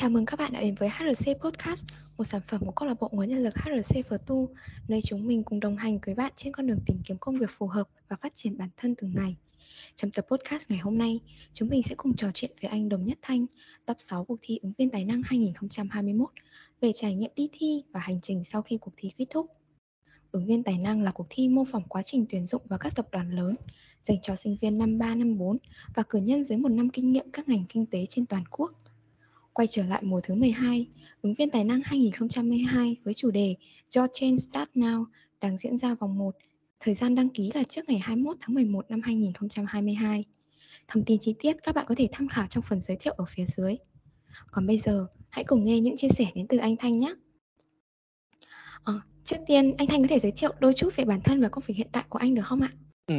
Chào mừng các bạn đã đến với HRC Podcast, một sản phẩm của câu lạc bộ nguồn nhân lực HRC Virtu. nơi chúng mình cùng đồng hành với bạn trên con đường tìm kiếm công việc phù hợp và phát triển bản thân từng ngày. Trong tập podcast ngày hôm nay, chúng mình sẽ cùng trò chuyện với anh Đồng Nhất Thanh, top 6 cuộc thi ứng viên tài năng 2021, về trải nghiệm đi thi và hành trình sau khi cuộc thi kết thúc. Ứng viên tài năng là cuộc thi mô phỏng quá trình tuyển dụng vào các tập đoàn lớn, dành cho sinh viên năm 3, năm 4 và cử nhân dưới một năm kinh nghiệm các ngành kinh tế trên toàn quốc – Quay trở lại mùa thứ 12, ứng viên tài năng 2022 với chủ đề Your Change Start Now đang diễn ra vòng 1. Thời gian đăng ký là trước ngày 21 tháng 11 năm 2022. Thông tin chi tiết các bạn có thể tham khảo trong phần giới thiệu ở phía dưới. Còn bây giờ, hãy cùng nghe những chia sẻ đến từ anh Thanh nhé. À, trước tiên, anh Thanh có thể giới thiệu đôi chút về bản thân và công việc hiện tại của anh được không ạ? Ừ.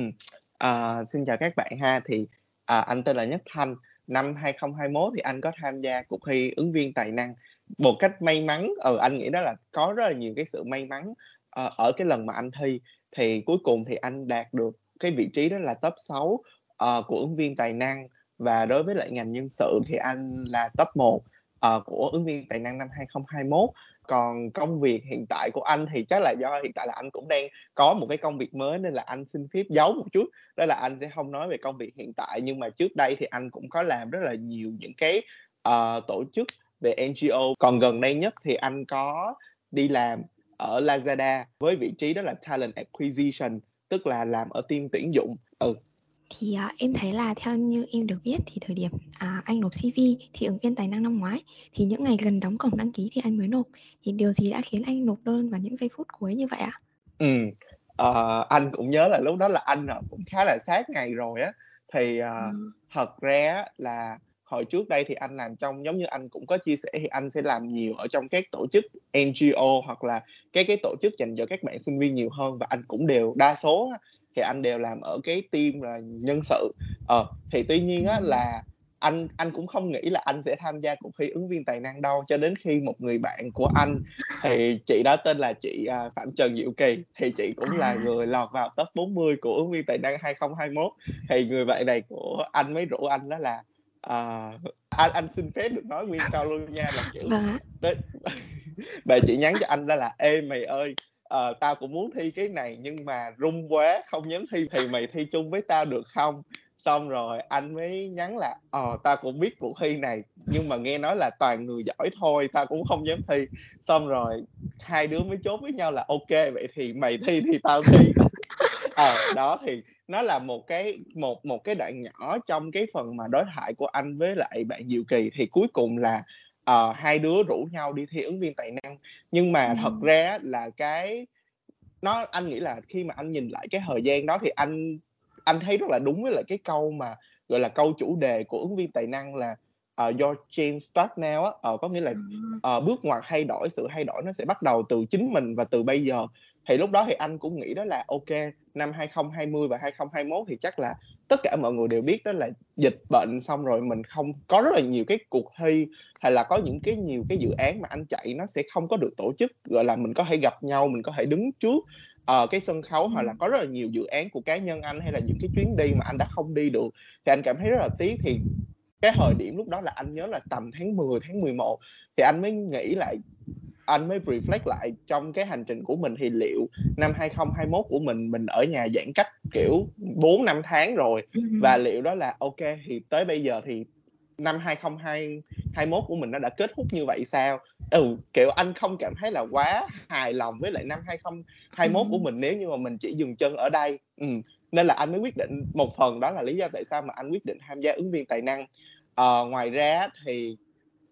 À, xin chào các bạn ha. Thì à, anh tên là Nhất Thanh năm 2021 thì anh có tham gia cuộc thi ứng viên tài năng. Một cách may mắn ừ anh nghĩ đó là có rất là nhiều cái sự may mắn uh, ở cái lần mà anh thi. Thì cuối cùng thì anh đạt được cái vị trí đó là top 6 uh, ờ, của ứng viên tài năng. Và đối với lại ngành nhân sự thì anh là top 1 uh, của ứng viên tài năng năm 2021 còn công việc hiện tại của anh thì chắc là do hiện tại là anh cũng đang có một cái công việc mới nên là anh xin phép giấu một chút. Đó là anh sẽ không nói về công việc hiện tại nhưng mà trước đây thì anh cũng có làm rất là nhiều những cái uh, tổ chức về NGO còn gần đây nhất thì anh có đi làm ở Lazada với vị trí đó là talent acquisition tức là làm ở team tuyển dụng. Ừ thì à, em thấy là theo như em được biết thì thời điểm à, anh nộp CV thì ứng viên tài năng năm ngoái thì những ngày gần đóng cổng đăng ký thì anh mới nộp thì điều gì đã khiến anh nộp đơn vào những giây phút cuối như vậy ạ? Ừ, ờ, anh cũng nhớ là lúc đó là anh cũng khá là sát ngày rồi á thì à, ừ. thật ra là hồi trước đây thì anh làm trong giống như anh cũng có chia sẻ thì anh sẽ làm nhiều ở trong các tổ chức NGO hoặc là cái cái tổ chức dành cho các bạn sinh viên nhiều hơn và anh cũng đều đa số thì anh đều làm ở cái team là nhân sự. Ờ thì tuy nhiên á là anh anh cũng không nghĩ là anh sẽ tham gia cuộc thi ứng viên tài năng đâu. Cho đến khi một người bạn của anh thì chị đó tên là chị à, Phạm Trần Diệu Kỳ thì chị cũng là à. người lọt vào top 40 của ứng viên tài năng 2021 thì người bạn này của anh mới rủ anh đó là à, anh anh xin phép được nói nguyên câu luôn nha là kiểu vâng. Đấy, bà chị nhắn cho anh đó là ê mày ơi ờ, tao cũng muốn thi cái này nhưng mà run quá không dám thi thì mày thi chung với tao được không? Xong rồi anh mới nhắn là ờ tao cũng biết cuộc thi này nhưng mà nghe nói là toàn người giỏi thôi tao cũng không dám thi. Xong rồi hai đứa mới chốt với nhau là ok vậy thì mày thi thì tao thi. Ờ đó thì nó là một cái một một cái đoạn nhỏ trong cái phần mà đối thoại của anh với lại bạn Diệu Kỳ. Thì cuối cùng là uh, hai đứa rủ nhau đi thi ứng viên tài năng. Nhưng mà ừ. thật ra là cái nó anh nghĩ là khi mà anh nhìn lại cái thời gian đó thì anh anh thấy rất là đúng với lại cái câu mà gọi là câu chủ đề của ứng viên tài năng là uh, your change start now á. Uh, có nghĩa là uh, bước ngoặt thay đổi sự thay đổi nó sẽ bắt đầu từ chính mình và từ bây giờ. Thì lúc đó thì anh cũng nghĩ đó là ok năm 2020 và 2021 thì chắc là tất cả mọi người đều biết đó là dịch bệnh xong rồi mình không có rất là nhiều cái cuộc thi hay là có những cái nhiều cái dự án mà anh chạy nó sẽ không có được tổ chức gọi là mình có thể gặp nhau mình có thể đứng trước uh, cái sân khấu hoặc là có rất là nhiều dự án của cá nhân anh hay là những cái chuyến đi mà anh đã không đi được. Thì anh cảm thấy rất là tiếc thì cái thời điểm lúc đó là anh nhớ là tầm tháng 10 tháng 11 thì anh mới nghĩ lại anh mới reflect lại trong cái hành trình của mình thì liệu năm 2021 của mình mình ở nhà giãn cách kiểu 4 năm tháng rồi và liệu đó là ok thì tới bây giờ thì năm 2021 của mình nó đã kết thúc như vậy sao? Ừ, kiểu anh không cảm thấy là quá hài lòng với lại năm 2021 của mình nếu như mà mình chỉ dừng chân ở đây. Ừ. Nên là anh mới quyết định một phần đó là lý do tại sao mà anh quyết định tham gia ứng viên tài năng. À, ngoài ra thì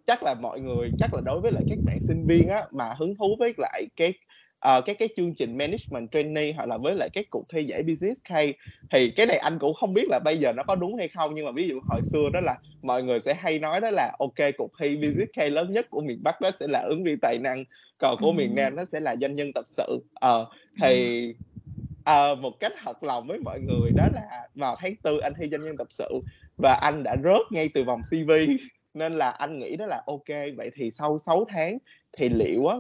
chắc là mọi người chắc là đối với lại các bạn sinh viên á mà hứng thú với lại cái uh, cái cái chương trình management trainee hoặc là với lại cái cuộc thi giải business case thì cái này anh cũng không biết là bây giờ nó có đúng hay không nhưng mà ví dụ hồi xưa đó là mọi người sẽ hay nói đó là ok cuộc thi business case lớn nhất của miền Bắc đó sẽ là ứng viên tài năng còn của miền Nam nó sẽ là doanh nhân tập sự. Uh, thì uh, một cách thật lòng với mọi người đó là vào tháng tư anh thi doanh nhân tập sự và anh đã rớt ngay từ vòng CV nên là anh nghĩ đó là ok. Vậy thì sau 6 tháng thì liệu á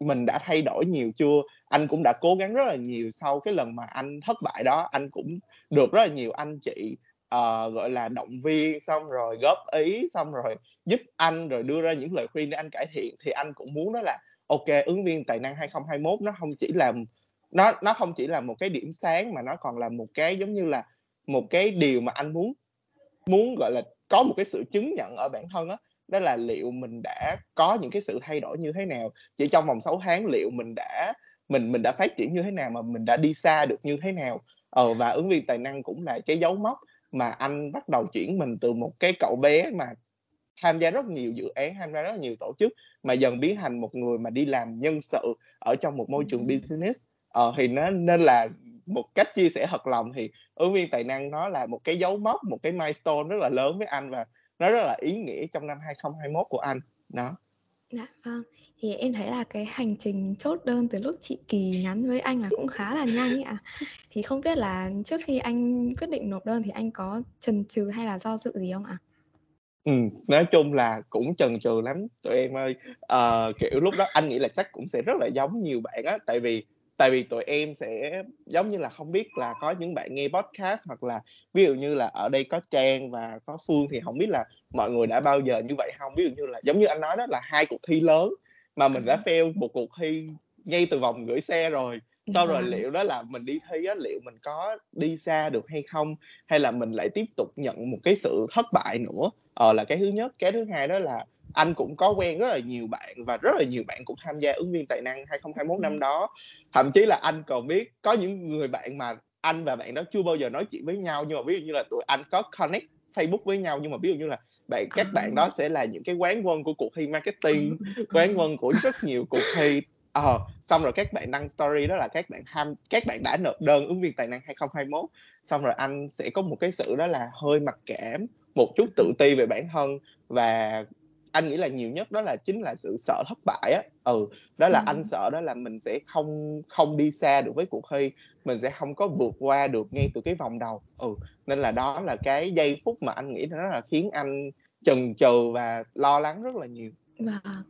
mình đã thay đổi nhiều chưa? Anh cũng đã cố gắng rất là nhiều sau cái lần mà anh thất bại đó. Anh cũng được rất là nhiều anh chị uh, gọi là động viên xong rồi góp ý xong rồi giúp anh rồi đưa ra những lời khuyên để anh cải thiện. Thì anh cũng muốn đó là ok ứng viên tài năng 2021 nó không chỉ là nó nó không chỉ là một cái điểm sáng mà nó còn là một cái giống như là một cái điều mà anh muốn muốn gọi là có một cái sự chứng nhận ở bản thân á đó, là liệu mình đã có những cái sự thay đổi như thế nào? Chỉ trong vòng 6 tháng liệu mình đã mình mình đã phát triển như thế nào mà mình đã đi xa được như thế nào? Ờ, và ứng viên tài năng cũng là cái dấu mốc mà anh bắt đầu chuyển mình từ một cái cậu bé mà tham gia rất nhiều dự án tham gia rất nhiều tổ chức mà dần biến thành một người mà đi làm nhân sự ở trong một môi trường business. Ờ, thì nó nên là một cách chia sẻ thật lòng thì ứng viên tài năng nó là một cái dấu mốc một cái milestone rất là lớn với anh và nó rất là ý nghĩa trong năm 2021 của anh đó Dạ vâng. Thì em thấy là cái hành trình chốt đơn từ lúc chị Kỳ nhắn với anh là cũng khá là nhanh ấy ạ. Thì không biết là trước khi anh quyết định nộp đơn thì anh có chần chừ hay là do dự gì không ạ? Ừ, nói chung là cũng chần chừ lắm tụi em ơi. Ờ, kiểu lúc đó anh nghĩ là chắc cũng sẽ rất là giống nhiều bạn á, tại vì tại vì tụi em sẽ giống như là không biết là có những bạn nghe podcast hoặc là ví dụ như là ở đây có Trang và có Phương thì không biết là mọi người đã bao giờ như vậy không? Ví dụ như là giống như anh nói đó là hai cuộc thi lớn mà mình đã fail một cuộc thi ngay từ vòng gửi xe rồi. Sau rồi. liệu đó là mình đi thi á liệu mình có đi xa được hay không? Hay là mình lại tiếp tục nhận một cái sự thất bại nữa? Ờ là cái thứ nhất. Cái thứ hai đó là anh cũng có quen rất là nhiều bạn và rất là nhiều bạn cũng tham gia ứng viên tài năng 2021 năm đó. Thậm chí là anh còn biết có những người bạn mà anh và bạn đó chưa bao giờ nói chuyện với nhau nhưng mà ví dụ như là tụi anh có connect Facebook với nhau nhưng mà ví dụ như là bạn các bạn đó sẽ là những cái quán quân của cuộc thi marketing quán quân của rất nhiều cuộc thi. Ờ xong rồi các bạn đăng story đó là các bạn tham các bạn đã nộp đơn ứng viên tài năng 2021 xong rồi anh sẽ có một cái sự đó là hơi mặc cảm một chút tự ti về bản thân và anh nghĩ là nhiều nhất đó là chính là sự sợ thất bại á. Ừ đó là ừ. anh sợ đó là mình sẽ không không đi xa được với cuộc thi mình sẽ không có vượt qua được ngay từ cái vòng đầu. Ừ nên là đó là cái giây phút mà anh nghĩ nó là khiến anh chần chừ và lo lắng rất là nhiều. Vâng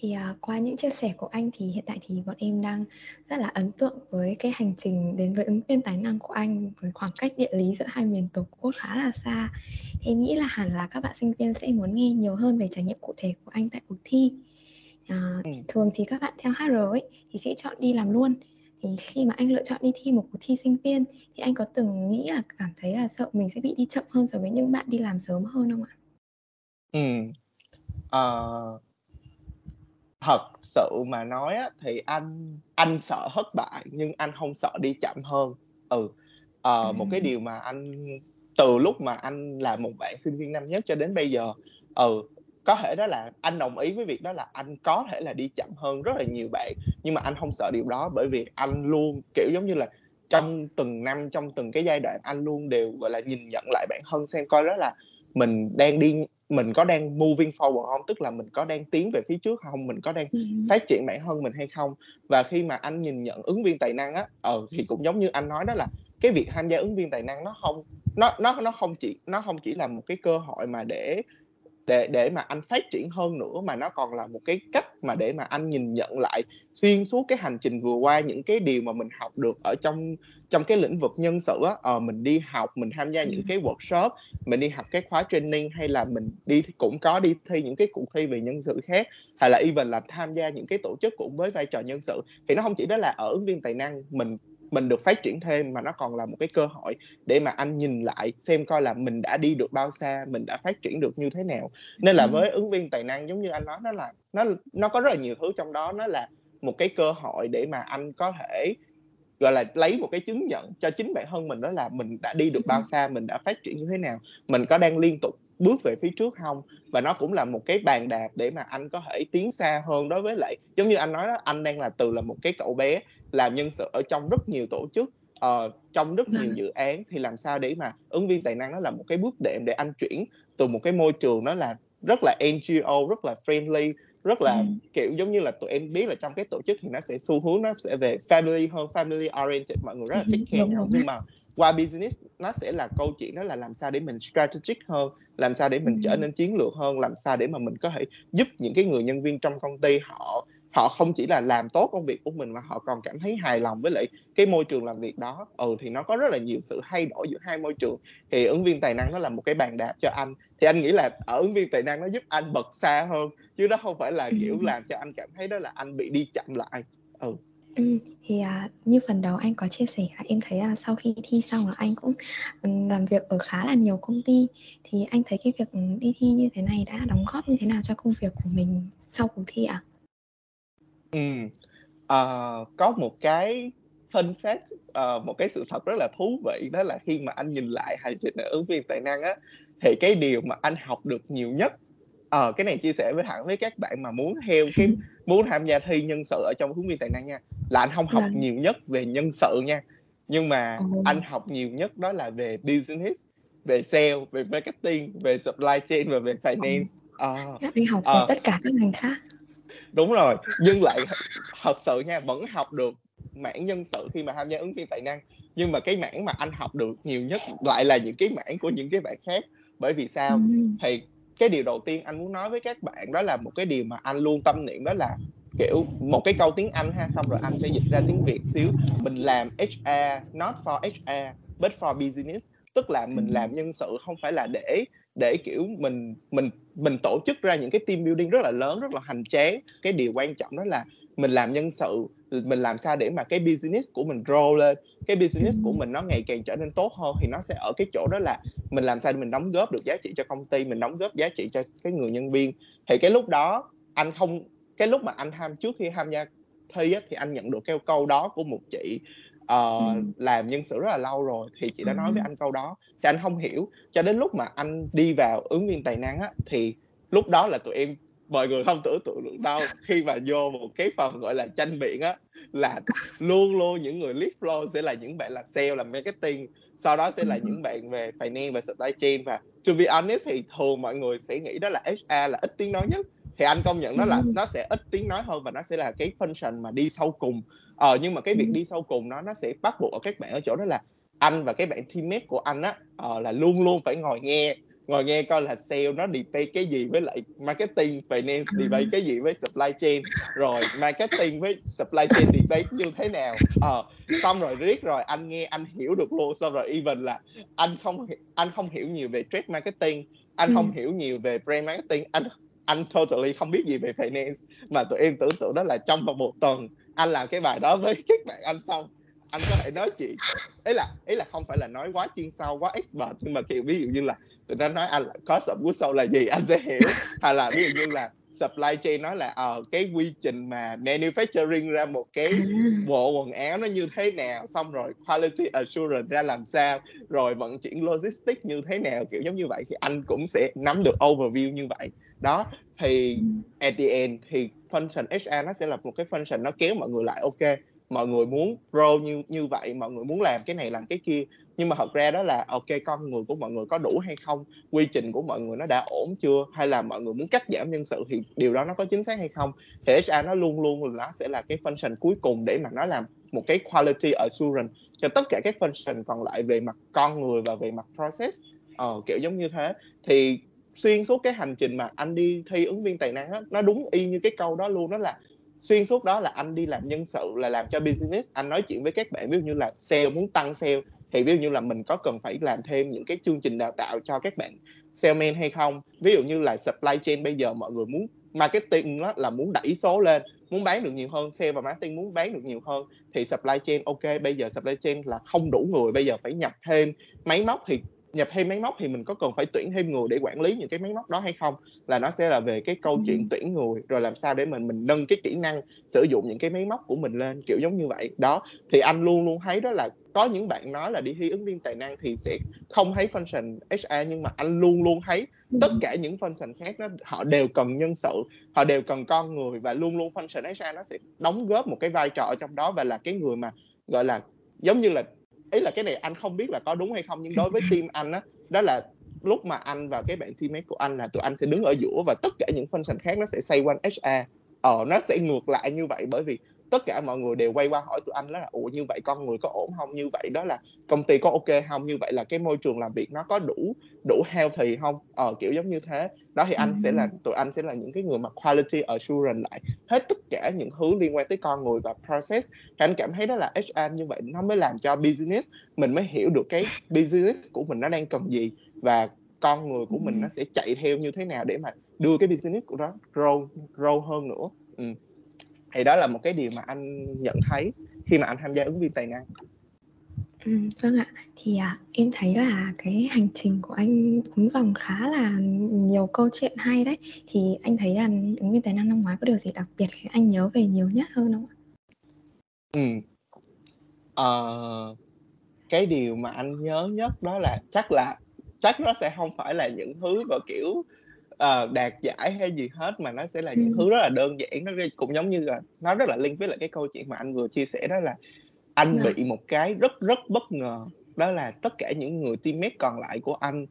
thì uh, qua những chia sẻ của anh thì hiện tại thì bọn em đang rất là ấn tượng với cái hành trình đến với ứng viên tài năng của anh với khoảng cách địa lý giữa hai miền tổ quốc khá là xa em nghĩ là hẳn là các bạn sinh viên sẽ muốn nghe nhiều hơn về trải nghiệm cụ thể của anh tại cuộc thi uh, ừ. thường thì các bạn theo HR ấy thì sẽ chọn đi làm luôn thì khi mà anh lựa chọn đi thi một cuộc thi sinh viên thì anh có từng nghĩ là cảm thấy là sợ mình sẽ bị đi chậm hơn so với những bạn đi làm sớm hơn không ạ? Ừ. Uh, thật sự mà nói á, thì anh anh sợ thất bại nhưng anh không sợ đi chậm hơn. Ừ ờ, một cái điều mà anh từ lúc mà anh là một bạn sinh viên năm nhất cho đến bây giờ ừ có thể đó là anh đồng ý với việc đó là anh có thể là đi chậm hơn rất là nhiều bạn nhưng mà anh không sợ điều đó bởi vì anh luôn kiểu giống như là trong từng năm trong từng cái giai đoạn anh luôn đều gọi là nhìn nhận lại bản thân xem coi đó là mình đang đi mình có đang moving forward không? Tức là mình có đang tiến về phía trước không? Mình có đang ừ. phát triển bản thân mình hay không? Và khi mà anh nhìn nhận ứng viên tài năng á ờ thì cũng giống như anh nói đó là cái việc tham gia ứng viên tài năng nó không nó nó nó không chỉ nó không chỉ là một cái cơ hội mà để để để mà anh phát triển hơn nữa mà nó còn là một cái cách mà để mà anh nhìn nhận lại xuyên suốt cái hành trình vừa qua những cái điều mà mình học được ở trong trong cái lĩnh vực nhân sự á. Ờ, mình đi học mình tham gia những cái workshop mình đi học cái khóa training hay là mình đi cũng có đi thi những cái cuộc thi về nhân sự khác hay là even là tham gia những cái tổ chức cũng với vai trò nhân sự. Thì nó không chỉ đó là ở ứng viên tài năng mình mình được phát triển thêm mà nó còn là một cái cơ hội để mà anh nhìn lại xem coi là mình đã đi được bao xa mình đã phát triển được như thế nào. Nên là với ứng viên tài năng giống như anh nói nó là nó nó có rất là nhiều thứ trong đó. Nó là một cái cơ hội để mà anh có thể gọi là lấy một cái chứng nhận cho chính bản thân mình đó là mình đã đi được bao xa mình đã phát triển như thế nào. Mình có đang liên tục bước về phía trước không và nó cũng là một cái bàn đạp để mà anh có thể tiến xa hơn đối với lại giống như anh nói đó anh đang là từ là một cái cậu bé làm nhân sự ở trong rất nhiều tổ chức uh, trong rất nhiều vâng. dự án thì làm sao để mà ứng viên tài năng nó là một cái bước đệm để anh chuyển từ một cái môi trường nó là rất là NGO rất là friendly rất là ừ. kiểu giống như là tụi em biết là trong cái tổ chức thì nó sẽ xu hướng nó sẽ về family hơn family oriented mọi người rất là thích care nhau nhưng mà qua business nó sẽ là câu chuyện đó là làm sao để mình strategic hơn làm sao để mình ừ. trở nên chiến lược hơn làm sao để mà mình có thể giúp những cái người nhân viên trong công ty họ họ không chỉ là làm tốt công việc của mình mà họ còn cảm thấy hài lòng với lại cái môi trường làm việc đó. Ừ thì nó có rất là nhiều sự thay đổi giữa hai môi trường. Thì ứng viên tài năng nó là một cái bàn đạp cho anh. Thì anh nghĩ là ở ứng viên tài năng nó giúp anh bật xa hơn chứ đó không phải là kiểu làm cho anh cảm thấy đó là anh bị đi chậm lại. Ừ. Ừm, thì, à, như phần đầu anh có chia sẻ em thấy là sau khi thi xong là anh cũng, ừm, làm việc ở khá là nhiều công ty. Thì anh thấy cái việc, đi thi như thế này đã đóng góp như thế nào cho công việc của mình sau cuộc thi ạ? Ừm, ờ, có một cái fun fact, ờ, một cái sự thật rất là thú vị đó là khi mà anh nhìn lại hành trình ở ứng viên tài năng á, thì cái điều mà anh học được nhiều nhất ờ, cái này chia sẻ với hẳn với các bạn mà muốn theo cái muốn tham gia thi nhân sự ở trong ứng viên tài năng nha, là anh hông học Vâng. nhiều nhất về nhân sự nha, nhưng mà Ồ. anh học nhiều nhất đó là về business, về sale, về marketing, về supply chain và về Ồ. finance. Ờ, Thế anh học về ờ. tất cả các ngành khác? Đúng rồi, nhưng lại thật sự nha, vẫn học được mảng nhân sự khi mà tham gia ứng viên tài năng, nhưng mà cái mảng mà anh học được nhiều nhất lại là những cái mảng của những cái bạn khác. Bởi vì sao? Thì cái điều đầu tiên anh muốn nói với các bạn đó là một cái điều mà anh luôn tâm niệm đó là, kiểu, một cái câu tiếng Anh ha, xong rồi anh sẽ dịch ra tiếng Việt xíu, mình làm HR not for HR but for business, tức là mình làm nhân sự không phải là để để, kiểu, mình mình mình tổ chức ra những cái team building rất là lớn, rất là hoành tráng. Cái điều quan trọng đó là mình làm nhân sự, mình làm sao để mà cái business của mình grow lên, cái business của Ừm. mình nó ngày càng trở nên tốt hơn thì nó sẽ ở cái chỗ đó là mình làm sao để mình đóng góp được giá trị cho công ty, mình đóng góp giá trị cho cái người nhân viên. Thì cái lúc đó anh không cái lúc mà anh tham trước khi tham gia thi á, thì anh nhận được cái câu đó của một chị, Ừm. làm nhân sự rất là lâu rồi, thì chị đã nói với anh câu đó, thì anh hông hiểu. Cho đến lúc mà anh đi vào ứng viên tài năng á, thì lúc đó là tụi em mọi người không tưởng tượng được đâu, khi mà vô một cái phần, gọi là, tranh biện á, là luôn luôn những người lead flow sẽ là những bạn làm sale, làm marketing, sau đó sẽ là những bạn về finance và supply chain. Và to be honest thì thường mọi người sẽ nghĩ đó là HR là ít tiếng nói nhất, thì anh công nhận đó là nó sẽ ít tiếng nói hơn và nó sẽ là cái function mà đi sâu cùng. Ờ, nhưng mà cái việc đi sâu cùng nó nó sẽ bắt buộc ở các bạn ở chỗ đó là anh và cái bạn teammate của anh á, ờ, là luôn luôn phải ngồi nghe, ngồi nghe coi là sale nó debate cái gì với lại marketing, finance debate cái gì với supply chain, rồi marketing với supply chain debate như thế nào. Ờ, xong rồi riết rồi anh nghe anh hiểu được luôn, xong rồi even là anh không anh không hiểu nhiều về trade marketing, anh hông Ừm. hiểu nhiều về brand marketing, anh anh totally không biết gì về finance. Mà tụi em tưởng tượng đó là trong vòng 1 tuần anh làm cái bài đó với các bạn anh xong, anh có thể nói chuyện ý là ý là không phải là nói quá chuyên sâu, quá expert, nhưng mà, kiểu, ví dụ như là tụi nó nói anh là cost of goods sold là gì anh sẽ hiểu, hoặc là ví dụ như là supply chain nói là, ờ, cái quy trình mà manufacturing ra một cái À. bộ quần áo nó như thế nào, xong rồi quality assurance ra làm sao, rồi vận chuyển logistics như thế nào, kiểu giống như vậy, thì anh cũng sẽ nắm được overview như vậy. Đó, thì at the end thì function HR nó sẽ là một cái function nó kéo mọi người lại, ok mọi người muốn grow như như vậy, mọi người muốn làm cái này làm cái kia, nhưng mà thật ra đó là, ok con người của mọi người có đủ hay không, quy trình của mọi người nó đã ổn chưa, hay là mọi người muốn cắt giảm nhân sự thì điều đó nó có chính xác hay không. Thì HR nó luôn luôn nó sẽ là cái function cuối cùng để mà nó làm một cái quality assurance cho tất cả các function còn lại về mặt con người và về mặt process, ờ, kiểu giống như thế. Thì xuyên suốt cái hành trình mà anh đi thi ứng viên tài năng á, nó đúng y như cái câu đó luôn, đó là xuyên suốt đó là anh đi làm nhân sự là làm cho business, anh nói chuyện với các bạn ví dụ như là sale muốn tăng sale, thì ví dụ như là mình có cần phải làm thêm những cái chương trình đào tạo cho các bạn salesman hay không. Ví dụ như là supply chain bây giờ mọi người muốn marketing đó là muốn đẩy số lên, muốn bán được nhiều hơn, sale và marketing muốn bán được nhiều hơn, thì supply chain, ok bây giờ supply chain là không đủ người, bây giờ phải nhập thêm máy móc, thì nhập thêm máy móc thì mình có cần phải tuyển thêm người để quản lý những cái máy móc đó hay không? Là nó sẽ là về cái câu chuyện tuyển người, rồi làm sao để mình mình nâng cái kỹ năng sử dụng những cái máy móc của mình lên, kiểu giống như vậy. Đó, thì anh luôn luôn thấy đó là có những bạn nói là đi thi ứng viên tài năng thì sẽ không thấy function HR, nhưng mà anh luôn luôn thấy tất cả những function khác á, họ đều cần nhân sự, họ đều cần con người và luôn luôn function HR nó sẽ đóng góp một cái vai trò ở trong đó và là cái người mà, gọi là, giống như là ý là cái này anh không biết là có đúng hay không, nhưng đối với team anh á, đó là lúc mà anh và cái bạn teammate của anh là tụi anh sẽ đứng ở giữa và tất cả những function khác nó sẽ xoay quanh HR. Ờ, nó sẽ ngược lại như vậy bởi vì tất cả mọi người đều quay qua hỏi tụi anh đó là ủa như vậy con người có ổn không? Như vậy đó là công ty có ok không? Như vậy là cái môi trường làm việc nó có đủ đủ healthy không? Ờ kiểu giống như thế. Đó thì anh sẽ là tụi anh sẽ là những cái người mà quality assurance lại hết tất cả những thứ liên quan tới con người và process. Thì anh cảm thấy đó là HR như vậy nó mới làm cho business mình mới hiểu được cái business của mình nó đang cần gì và con người của mình nó sẽ chạy theo như thế nào để mà đưa cái business của nó grow grow hơn nữa. Ừ. thì đó là một cái điều mà anh nhận thấy khi mà anh tham gia ứng viên tài năng Ừ, vâng ạ. Thì, à, em thấy là cái hành trình của anh ứng vòng khá là nhiều câu chuyện hay đấy. Thì anh thấy là ứng viên tài năng năm ngoái có điều gì đặc biệt khiến anh nhớ về nhiều nhất hơn không ạ? Ừm. Ờ, cái điều mà anh nhớ nhất đó là chắc là chắc nó sẽ không phải là những thứ mà, kiểu, ờ, đạt giải hay gì hết, mà nó sẽ là những Ừm. thứ rất là đơn giản. Nó cũng giống như là nó rất là link với lại cái câu chuyện mà anh vừa chia sẻ đó là anh Vâng. bị một cái rất rất bất ngờ, đó là tất cả những người teammate còn lại của anh,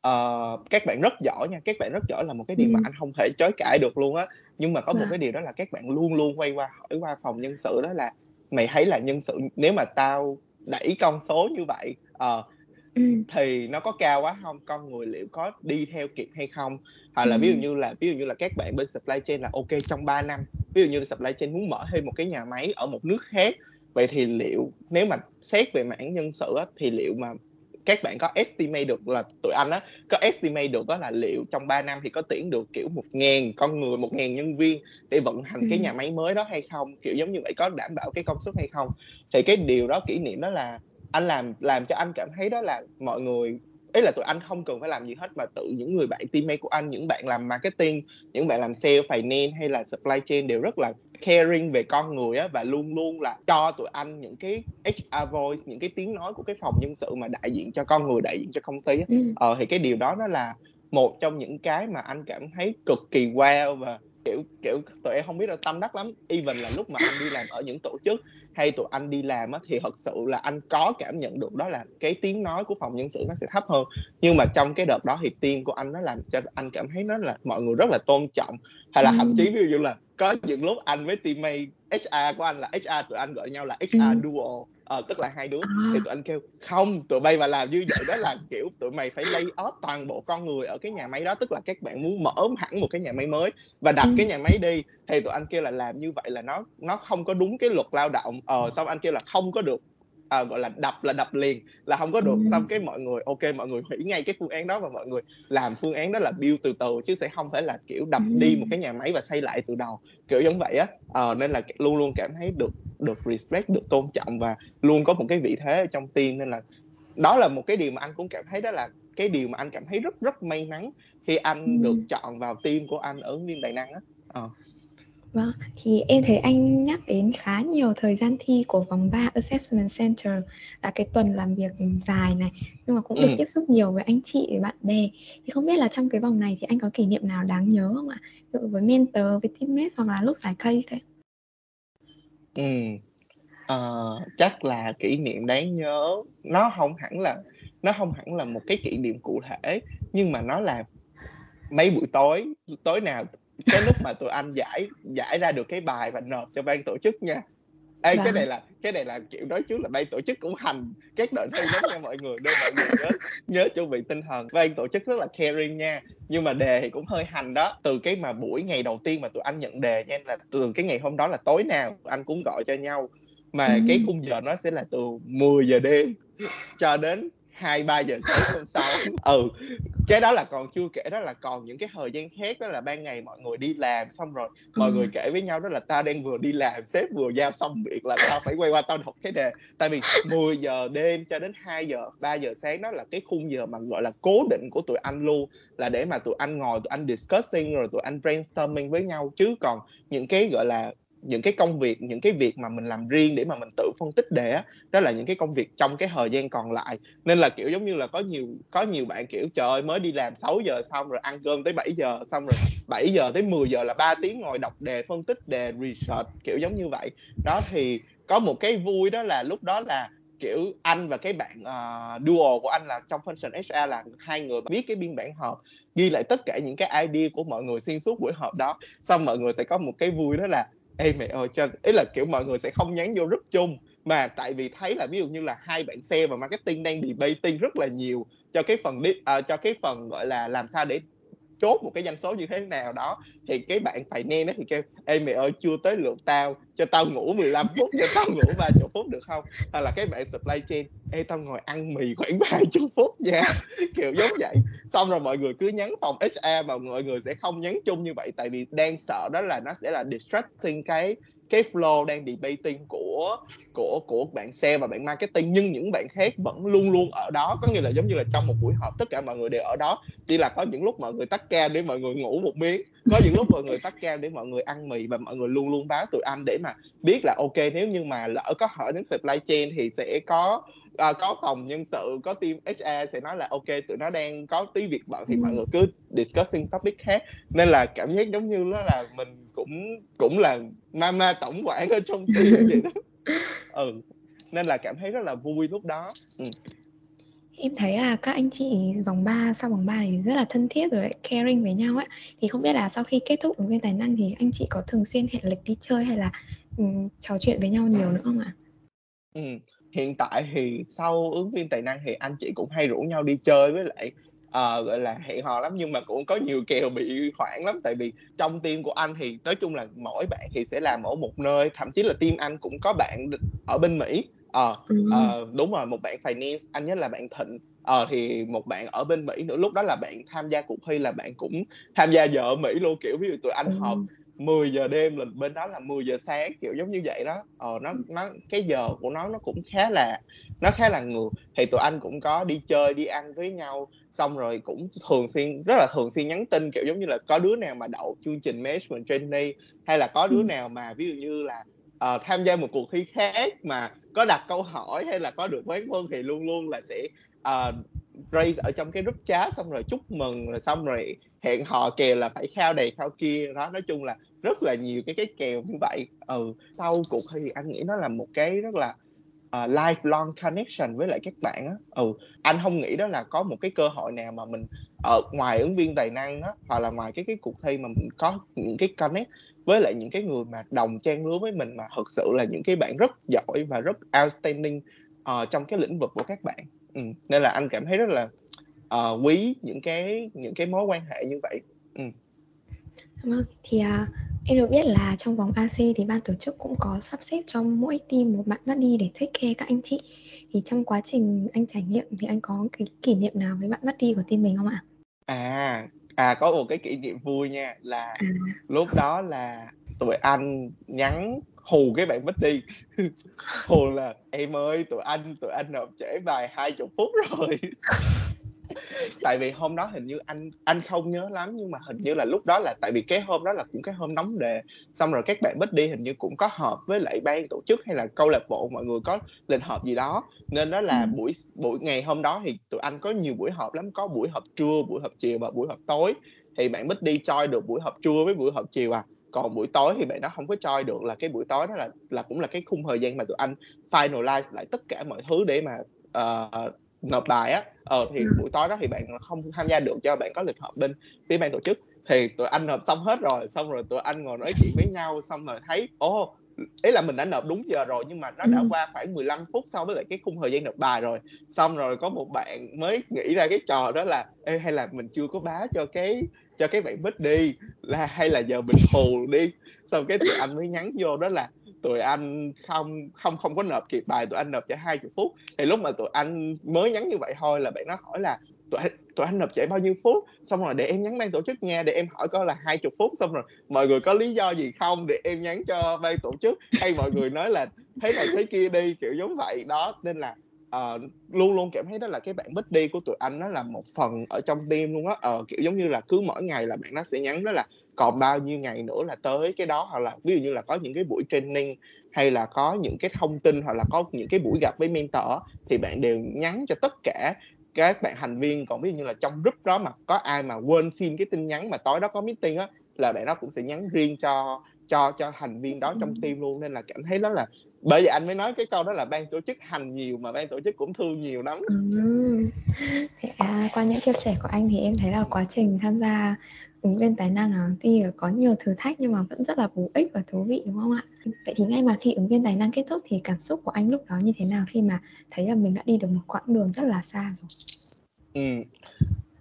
ờ, các bạn rất giỏi nha, các bạn rất giỏi là một cái điều mà Ừm. anh hông thể chối cãi được luôn á. Nhưng mà có một Vâng. cái điều đó là các bạn luôn luôn quay qua hỏi qua phòng nhân sự đó là "Mày thấy là nhân sự nếu mà tao đẩy con số như vậy, ờ, Thì nó có cao quá hông? Con người liệu có đi theo kịp hay không?" Hoặc là ví dụ như là ví dụ như là các bạn bên supply chain là "Ô kê, trong 3 năm, ví dụ như là supply chain muốn mở thêm một cái nhà máy ở một nước khác, vậy thì liệu nếu mà xét về mảng nhân sự á, thì liệu mà các bạn có estimate được là" tụi anh á, có estimate được á là liệu trong 3 năm thì có tuyển được, kiểu, 1.000 con người, 1.000 nhân viên để vận hành cái Ừm. nhà máy mới đó hay không? Kiểu giống như vậy, có đảm bảo cái công suất hay không? Thì cái điều đó, kỷ niệm đó là anh làm làm cho anh cảm thấy đó là mọi người ý là tụi anh không cần phải làm gì hết, mà tự những người bạn teammate của anh, những bạn làm marketing, những bạn làm sale, finance hay là supply chain đều rất là caring về con người á, và luôn luôn là cho tụi anh những cái HR voice, những cái tiếng nói của cái phòng nhân sự mà đại diện cho con người, đại diện cho công ty á. Ừm. Ờ, thì cái điều đó nó là một trong những cái mà anh cảm thấy cực kỳ wow và, kiểu kiểu, tụi em hông biết đâu, tâm đắc lắm. Even là lúc mà anh đi làm ở những tổ chức hay tụi anh đi làm á, thì thật sự là anh có cảm nhận được đó là cái tiếng nói của phòng nhân sự nó sẽ thấp hơn. Nhưng mà trong cái đợt đó thì team của anh nó làm cho anh cảm thấy nó là mọi người rất là tôn trọng, hay là thậm chí Ừm. ví dụ như là có những lúc anh với teammate HR của anh là HR tụi anh gọi nhau là HR Ừm. duo, ờ, tức là hai đứa, thì À. tụi anh kêu: "Không, tụi bay mà làm như vậy đó là, kiểu, tụi mày phải lay off toàn bộ con người ở cái nhà máy đó." Tức là các bạn muốn mở hẳn một cái nhà máy mới và đập Ừm. cái nhà máy đi, thì tụi anh kêu là làm như vậy là nó nó không có đúng cái luật lao động. Ờ, xong anh kêu là không có được, ờ, gọi là, đập là đập liền, là hông có được. Xong cái mọi người kê, mọi người hủy ngay cái phương án đó và mọi người làm phương án đó là build từ từ chứ sẽ không phải là, kiểu, đập đi một cái nhà máy và xây lại từ đầu, kiểu giống vậy á. Ờ, nên là luôn luôn cảm thấy được được respect, được tôn trọng và luôn có một cái vị thế ở trong team. Nên là đó là một cái điều mà anh cũng cảm thấy đó là cái điều mà anh cảm thấy rất rất may mắn khi anh được chọn vào team của anh ở viên tài năng á. Ờ. Vâng, thì em thấy anh nhắc đến khá nhiều thời gian thi của vòng 3 Assessment Center, là cái tuần làm việc, dài này, nhưng mà cũng được Ừm. tiếp xúc nhiều với anh chị, bạn bè. Thì không biết là trong cái vòng này thì anh có kỷ niệm nào đáng nhớ không ạ? Ví với mentor, với teammate hoặc là lúc giải case thôi? Ừm. Ờ, chắc là kỷ niệm đáng nhớ, nó hông hẳn là nó hông hẳn là một cái kỷ niệm cụ thể, nhưng mà nó là mấy buổi tối, tối nào cái lúc mà tụi anh giải giải ra được cái bài và nộp cho ban tổ chức nha. Ê, cái này Vâng. là cái này là, kiểu, nói trước là ban tổ chức cũng hành các đội thi lắm nha mọi người, nên mọi người nhớ nhớ chuẩn bị tinh thần. Ban tổ chức rất là caring nha, nhưng mà đề thì cũng hơi hành đó. Từ cái mà buổi ngày đầu tiên mà tụi anh nhận đề nha, là từ cái ngày hôm đó là tối nào anh cũng gọi cho nhau, mà cái Ừm. khung giờ nó sẽ là từ 10:00 đêm cho đến 2:00-3:00 sáng hôm sau. Ừ, cái đó là còn chưa kể đó là còn những cái thời gian khác, đó là ban ngày mọi người đi làm xong rồi mọi người kể với nhau đó là "Tao đang vừa đi làm, sếp vừa giao xong việc là tao phải quay qua tao nộp cái đề." Tại vì 10:00 đêm cho đến 2:00-3:00 sáng đó là cái khung giờ mà, gọi là, cố định của tụi anh luôn, là để mà tụi anh ngồi tụi anh discussing rồi tụi anh brainstorming với nhau. Chứ còn những cái, gọi là, những cái công việc, những cái việc mà mình làm riêng để mà mình tự phân tích đề á, đó là những cái công việc trong cái thời gian còn lại. Nên là, kiểu, giống như là, có nhiều có nhiều bạn, kiểu, trời ơi, mới đi làm 6:00 xong rồi ăn cơm tới 7:00, xong rồi 7:00 tới 10:00 là 3 tiếng ngồi đọc đề, phân tích đề, research, kiểu giống như vậy. Đó, thì có một cái vui đó là lúc đó là, kiểu, anh và cái bạn, uh, duo của anh là trong function HR là hai người viết cái biên bản họp, ghi lại tất cả những cái idea của mọi người xuyên suốt buổi họp đó. Xong mọi người sẽ có một cái vui đó là ê mẹ ơi cho ý là kiểu mọi người sẽ không nhắn vô group chung mà tại vì thấy là ví dụ như là hai bạn sale và marketing đang debating rất là nhiều cho cái phần uh, cho cái phần gọi là làm sao để chốt một cái doanh số như thế nào đó, thì cái bạn phải finance nó thì kêu, ê mày ơi, chưa tới lượt tao, cho tao ngủ 15 phút, cho tao ngủ 30 phút được không? Hoặc là cái bạn supply chain, ê, tao ngồi ăn mì khoảng 30 phút nha. Kiểu giống vậy. Xong rồi mọi người cứ nhắn phòng HR mà mọi người sẽ không nhắn chung như vậy, tại vì đang sợ đó là nó sẽ là distracting cái cái flow đang debating của của của bạn sale và bạn marketing, nhưng những bạn khác vẫn luôn luôn ở đó. Có nghĩa là giống như là trong một buổi họp, tất cả mọi người đều ở đó. Chỉ là có những lúc mọi người tắt cam để mọi người ngủ một miếng. Có những lúc mọi người tắt cam để mọi người ăn mì và mọi người luôn luôn báo tụi anh để mà biết là ok, nếu như mà lỡ có hỏi đến supply chain thì sẽ có à, có phòng nhân sự có team HR sẽ nói là ok tụi nó đang có tí việc bận thì ừ. mọi người cứ discussing topic khác nên là cảm giác giống như đó là mình cũng cũng là mama tổng quản ở trong team vậy đó ừ nên là cảm thấy rất là vui lúc đó ừ. Em thấy là các anh chị vòng 3 sau vòng 3 này rất là thân thiết rồi caring với nhau ấy Thì không biết là sau khi kết thúc ứng viên tài năng thì anh chị có thường xuyên hẹn lịch đi chơi hay là um, trò chuyện với nhau nhiều nữa không ạ? Ừ, hiện tại thì sau ứng viên tài năng thì anh chị cũng hay rủ nhau đi chơi với lại uh, gọi là hẹn hò lắm. Nhưng mà cũng có nhiều kèo bị hoãn lắm. Tại vì trong team của anh thì nói chung là mỗi bạn thì sẽ làm ở một nơi. Thậm chí là team anh cũng có bạn ở bên mỹ. Ờ uh, ừ. uh, đúng rồi một bạn finance anh nhớ là bạn thịnh. Ờ uh, thì một bạn ở bên mỹ nữa. Lúc đó là bạn tham gia cuộc thi là bạn cũng tham gia giờ ở mỹ luôn. Kiểu ví dụ tụi anh ừ. họp 10 giờ đêm là bên đó là 10 giờ sáng kiểu giống như vậy đó. Ờ nó nó cái giờ của nó nó cũng khá là nó khá là ngược. Thì tụi anh cũng có đi chơi đi ăn với nhau xong rồi cũng thường xuyên rất là thường xuyên nhắn tin kiểu giống như là có đứa nào mà đậu chương trình management trainee hay là có đứa nào mà ví dụ như là uh, tham gia một cuộc thi khác mà có đặt câu hỏi hay là có được quán quân thì luôn luôn là sẽ uh, raise ở trong cái group chat xong rồi chúc mừng rồi xong rồi hẹn hò kèo là phải khao này khao kia. Đó nói chung là rất là nhiều cái cái kèo như vậy. Ừ sau cuộc thi anh nghĩ nó là một cái rất là uh, lifelong connection với lại các bạn á. Ừ anh không nghĩ đó là có một cái cơ hội nào mà mình ở ngoài ứng viên tài năng á hoặc là ngoài cái cái cuộc thi mà mình có những cái connect với lại những cái người mà đồng trang lứa với mình mà thực sự là những cái bạn rất giỏi và rất outstanding uh, trong cái lĩnh vực của các bạn ừ. nên là anh cảm thấy rất là uh, quý những cái những cái mối quan hệ như vậy ừ. Vâng, thì uh, em được biết là trong vòng AC thì ban tổ chức cũng có sắp xếp cho mỗi team một bạn bắt đi để take care các anh chị. Thì trong quá trình anh trải nghiệm thì anh có cái kỷ niệm nào với bạn bắt đi của team mình không ạ? À, à có một cái kỷ niệm vui nha là à. lúc đó là tụi anh nhắn hù cái bạn mất đi. Hù là em ơi tụi anh tụi anh nộp trễ bài hai chục phút rồi. Tại vì hôm đó hình như anh anh không nhớ lắm nhưng mà hình như là lúc đó là tại vì cái hôm đó là cũng cái hôm nóng đề. Xong rồi các bạn bích đi hình như cũng có họp với lại ban tổ chức hay là câu lạc bộ mọi người có lịch họp gì đó. Nên đó là ừ. buổi buổi ngày hôm đó thì tụi anh có nhiều buổi họp lắm có buổi họp trưa buổi họp chiều và buổi họp tối. Thì bạn bích đi choi được buổi họp trưa với buổi họp chiều à còn buổi tối thì bạn đó không có choi được là cái buổi tối đó là là cũng là cái khung thời gian mà tụi anh finalize lại tất cả mọi thứ để mà uh, nộp bài á ờ thì ừ. buổi tối đó thì bạn không tham gia được cho bạn có lịch họp bên phía ban tổ chức thì tụi anh nộp xong hết rồi xong rồi tụi anh ngồi nói chuyện với nhau xong rồi thấy ô ý là mình đã nộp đúng giờ rồi nhưng mà nó đã ừ. qua khoảng 15 phút so với lại cái khung thời gian nộp bài rồi. Xong rồi có một bạn mới nghĩ ra cái trò đó là Ê, hay là mình chưa có báo cho cái cho cái bạn bích đi là hay là giờ mình hù đi. Xong cái tụi anh mới nhắn vô đó là tụi anh không không không có nộp kịp bài tụi anh nộp cho hai chục phút. Thì lúc mà tụi anh mới nhắn như vậy thôi là bạn nó hỏi là tụi anh tụi anh nộp trễ bao nhiêu phút xong rồi để em nhắn ban tổ chức nha để em hỏi coi là hai chục phút xong rồi mọi người có lý do gì không để em nhắn cho ban tổ chức hay mọi người nói là thế này thế kia đi kiểu giống vậy. Đó nên là uh, luôn luôn cảm thấy đó là cái bạn bích đi của tụi anh nó là một phần ở trong tim luôn á. Uh, kiểu giống như là cứ mỗi ngày là bạn nó sẽ nhắn đó là còn bao nhiêu ngày nữa là tới cái đó hoặc là ví dụ như là có những cái buổi training hay là có những cái thông tin hoặc là có những cái buổi gặp với mentor thì bạn đều nhắn cho tất cả các bạn thành viên còn ví dụ như là trong group đó mà có ai mà quên xin cái tin nhắn mà tối đó có meeting á là bạn đó cũng sẽ nhắn riêng cho cho cho thành viên đó trong team luôn. Nên là cảm thấy đó là bởi vậy anh mới nói cái câu đó là ban tổ chức hành nhiều mà ban tổ chức cũng thương nhiều lắm. Ừ. thì, à, qua những chia sẻ của anh thì em thấy là quá trình tham gia ứng viên tài năng à, tuy có nhiều thử thách nhưng mà vẫn rất là bổ ích và thú vị đúng không ạ? Vậy thì ngay mà khi ứng viên tài năng kết thúc thì cảm xúc của anh lúc đó như thế nào khi mà thấy là mình đã đi được một quãng đường rất là xa rồi? Ừ.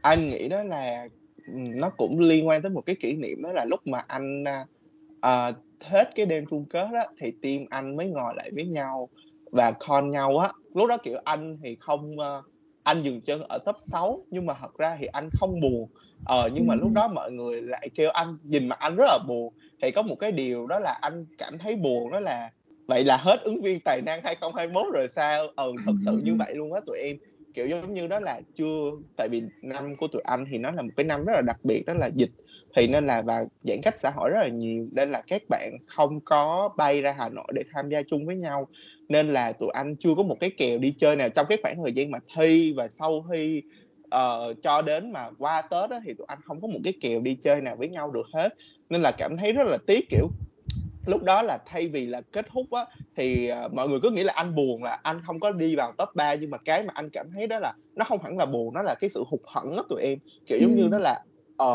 anh nghĩ đó là nó cũng liên quan tới một cái kỷ niệm đó là lúc mà anh, uh, hết cái đêm chung kết á, thì team anh mới ngồi lại với nhau và call nhau á. Lúc đó, kiểu, anh thì không, uh, anh dừng chân ở top 6 nhưng mà thật ra thì anh không buồn. Ờ, nhưng mà lúc Ừm. đó mọi người lại kêu anh nhìn mặt anh rất là buồn. Thì có một cái điều đó là anh cảm thấy buồn đó là "Vậy là hết ứng viên tài năng 2021 rồi sao?" Ừ, thật sự như vậy luôn á tụi em. Kiểu, giống như đó là chưa tại vì năm của tụi anh thì nó là một cái năm rất là đặc biệt đó là dịch, thì nên là và giãn cách xã hội rất là nhiều, nên là các bạn không có bay ra Hà Nội để tham gia chung với nhau. Nên là tụi anh chưa có một cái kèo đi chơi nào trong cái khoảng thời gian mà thi và sau thi, ờ, cho đến mà qua Tết á, thì tụi anh không có một cái kèo đi chơi nào với nhau được hết. Nên là cảm thấy rất là tiếc, kiểu, lúc đó là thay vì là kết thúc á, thì, ờ, mọi người cứ nghĩ là anh buồn là anh không có đi vào top 3 nhưng mà cái mà anh cảm thấy đó là nó không hẳn là buồn, nó là cái sự hụt hẫng á tụi em. Kiểu, giống như đó là, ờ,